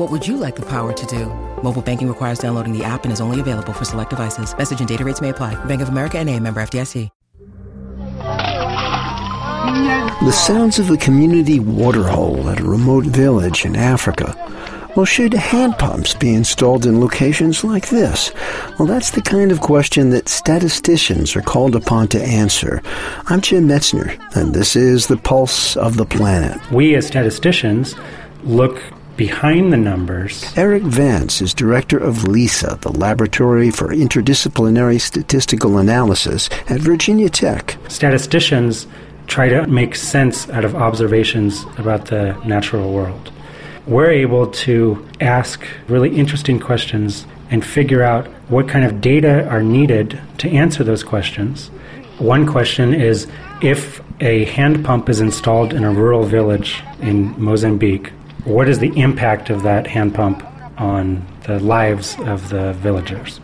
What would you like the power to do? Mobile banking requires downloading the app and is only available for select devices. Message and data rates may apply. Bank of America and a member FDIC. The sounds of a community waterhole at a remote village in Africa. Well, should hand pumps be installed in locations like this? Well, that's the kind of question that statisticians are called upon to answer. I'm Jim Metzner, and this is The Pulse of the Planet. We as statisticians look behind the numbers. Eric Vance is director of LISA, the Laboratory for Interdisciplinary Statistical Analysis at Virginia Tech. Statisticians try to make sense out of observations about the natural world. We're able to ask really interesting questions and figure out what kind of data are needed to answer those questions. One question is if a hand pump is installed in a rural village in Mozambique, what is the impact of that hand pump on the lives of the villagers?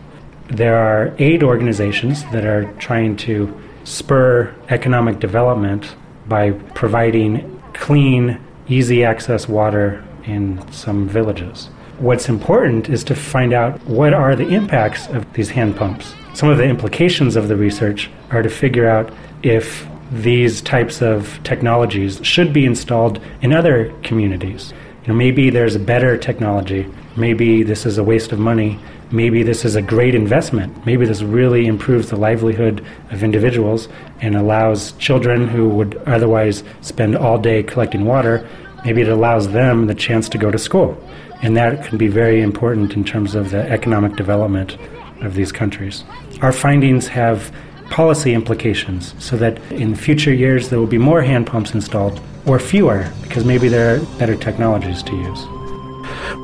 There are aid organizations that are trying to spur economic development by providing clean, easy access water in some villages. What's important is to find out what are the impacts of these hand pumps. Some of the implications of the research are to figure out if these types of technologies should be installed in other communities. You know, maybe there's a better technology. Maybe this is a waste of money maybe this is a great investment. Maybe this really improves the livelihood of individuals and allows children who would otherwise spend all day collecting water, maybe it allows them the chance to go to school. And that can be very important in terms of the economic development of these countries. Our findings have policy implications so that in future years there will be more hand pumps installed or fewer because maybe there are better technologies to use.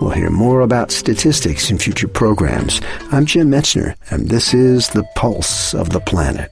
We'll hear more about statistics in future programs. I'm Jim Metzner, and this is The Pulse of the Planet.